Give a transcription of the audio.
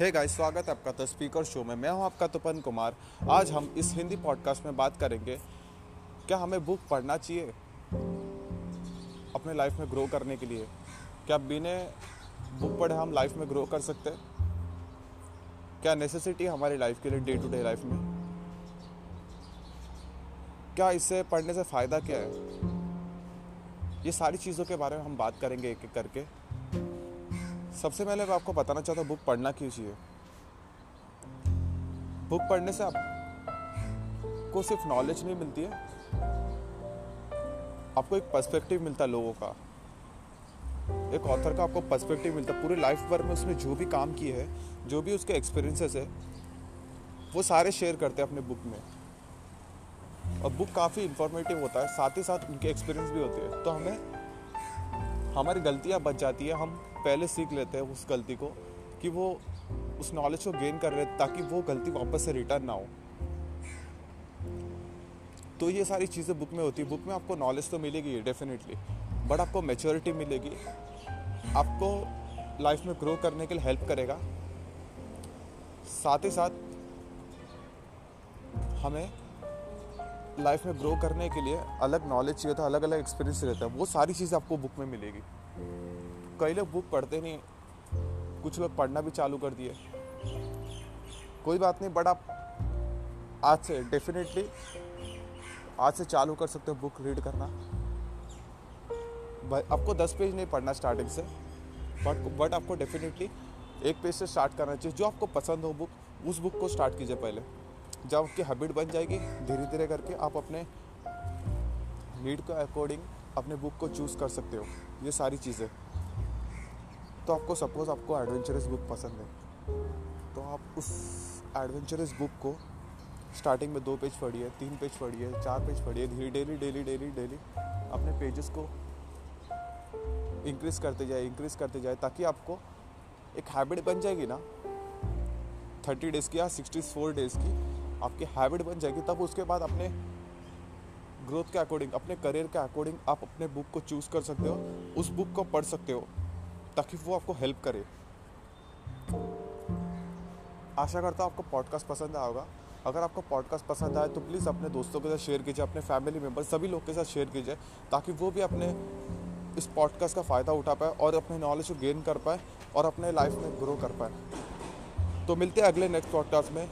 Hey guys स्वागत है आपका द स्पीकर शो में। मैं हूँ आपका तुपन कुमार। आज हम इस हिंदी पॉडकास्ट में बात करेंगे, क्या हमें बुक पढ़ना चाहिए अपने लाइफ में ग्रो करने के लिए? क्या बिना बुक पढ़े हम लाइफ में ग्रो कर सकते क्या नेसेसिटी हमारी लाइफ के लिए डे टू डे लाइफ में? क्या इससे पढ़ने से फ़ायदा क्या है? ये सारी चीज़ों के बारे में हम बात करेंगे एक एक करके। सबसे पहले मैं आपको बताना चाहता हूँ, बुक पढ़ना क्यों चाहिए? बुक पढ़ने से आपको सिर्फ़ नॉलेज नहीं मिलती है, आपको एक पर्सपेक्टिव मिलता है लोगों का। एक ऑथर का आपको पर्सपेक्टिव मिलता है, पूरे लाइफ भर में उसने जो भी काम किए है, जो भी उसके एक्सपीरियंसेस है, वो सारे शेयर करते हैं अपने बुक में। और बुक काफ़ी इंफॉर्मेटिव होता है, साथ ही साथ उनके एक्सपीरियंस भी होते हैं। तो हमें हमारी गलतियाँ बच जाती है, हम पहले सीख लेते हैं उस गलती को कि वो उस नॉलेज को गेन कर रहे ताकि वो गलती वापस से रिटर्न ना हो। तो ये सारी चीज़ें बुक में होती है। बुक में आपको नॉलेज तो मिलेगी डेफिनेटली बट आपको मेच्योरिटी मिलेगी। आपको लाइफ में ग्रो करने के लिए हेल्प करेगा। साथ ही साथ हमें लाइफ में ग्रो करने के लिए अलग नॉलेज चाहिए था अलग अलग एक्सपीरियंस रहता है वो सारी चीज़ें आपको बुक में मिलेगी। कई लोग बुक पढ़ते नहीं, कुछ लोग पढ़ना भी चालू कर दिए। कोई बात नहीं बट आप आज से डेफिनेटली आज से चालू कर सकते हो बुक रीड करना। आपको दस पेज नहीं पढ़ना स्टार्टिंग से बट बट आपको डेफिनेटली एक पेज से स्टार्ट करना चाहिए। जो आपको पसंद हो बुक उस बुक को स्टार्ट कीजिए पहले। जब आपकी हैबिट बन जाएगी धीरे धीरे करके आप अपने नीड के अकॉर्डिंग अपने बुक को चूज़ कर सकते हो। ये सारी चीज़ें। तो आपको सपोज़ आपको एडवेंचरस बुक पसंद है। तो आप उस एडवेंचरस बुक को स्टार्टिंग में दो पेज पढ़िए, तीन पेज पढ़िए, चार पेज पढ़िए, धीरे डेली डेली डेली डेली अपने पेजेस को इंक्रीज करते जाए इंक्रीज करते जाए ताकि आपको एक हैबिट बन जाएगी ना थर्टी डेज़ की या सिक्सटी फोर डेज़ की आपकी हैबिट बन जाएगी, तब उसके बाद अपने ग्रोथ के अकॉर्डिंग अपने करियर के अकॉर्डिंग आप अपने बुक को चूज़ कर सकते हो, उस बुक को पढ़ सकते हो, ताकि वो आपको हेल्प करे। आशा करता हूँ आपको पॉडकास्ट पसंद आया होगा। अगर आपको पॉडकास्ट पसंद आए तो प्लीज़ अपने दोस्तों के साथ शेयर कीजिए, अपने फैमिली मेंबर सभी लोग के साथ शेयर कीजिए, ताकि वो भी अपने इस पॉडकास्ट का फ़ायदा उठा पाए और अपने नॉलेज को गेन कर पाए और अपने लाइफ में ग्रो कर पाए। तो मिलते हैं अगले नेक्स्ट पॉडकास्ट में।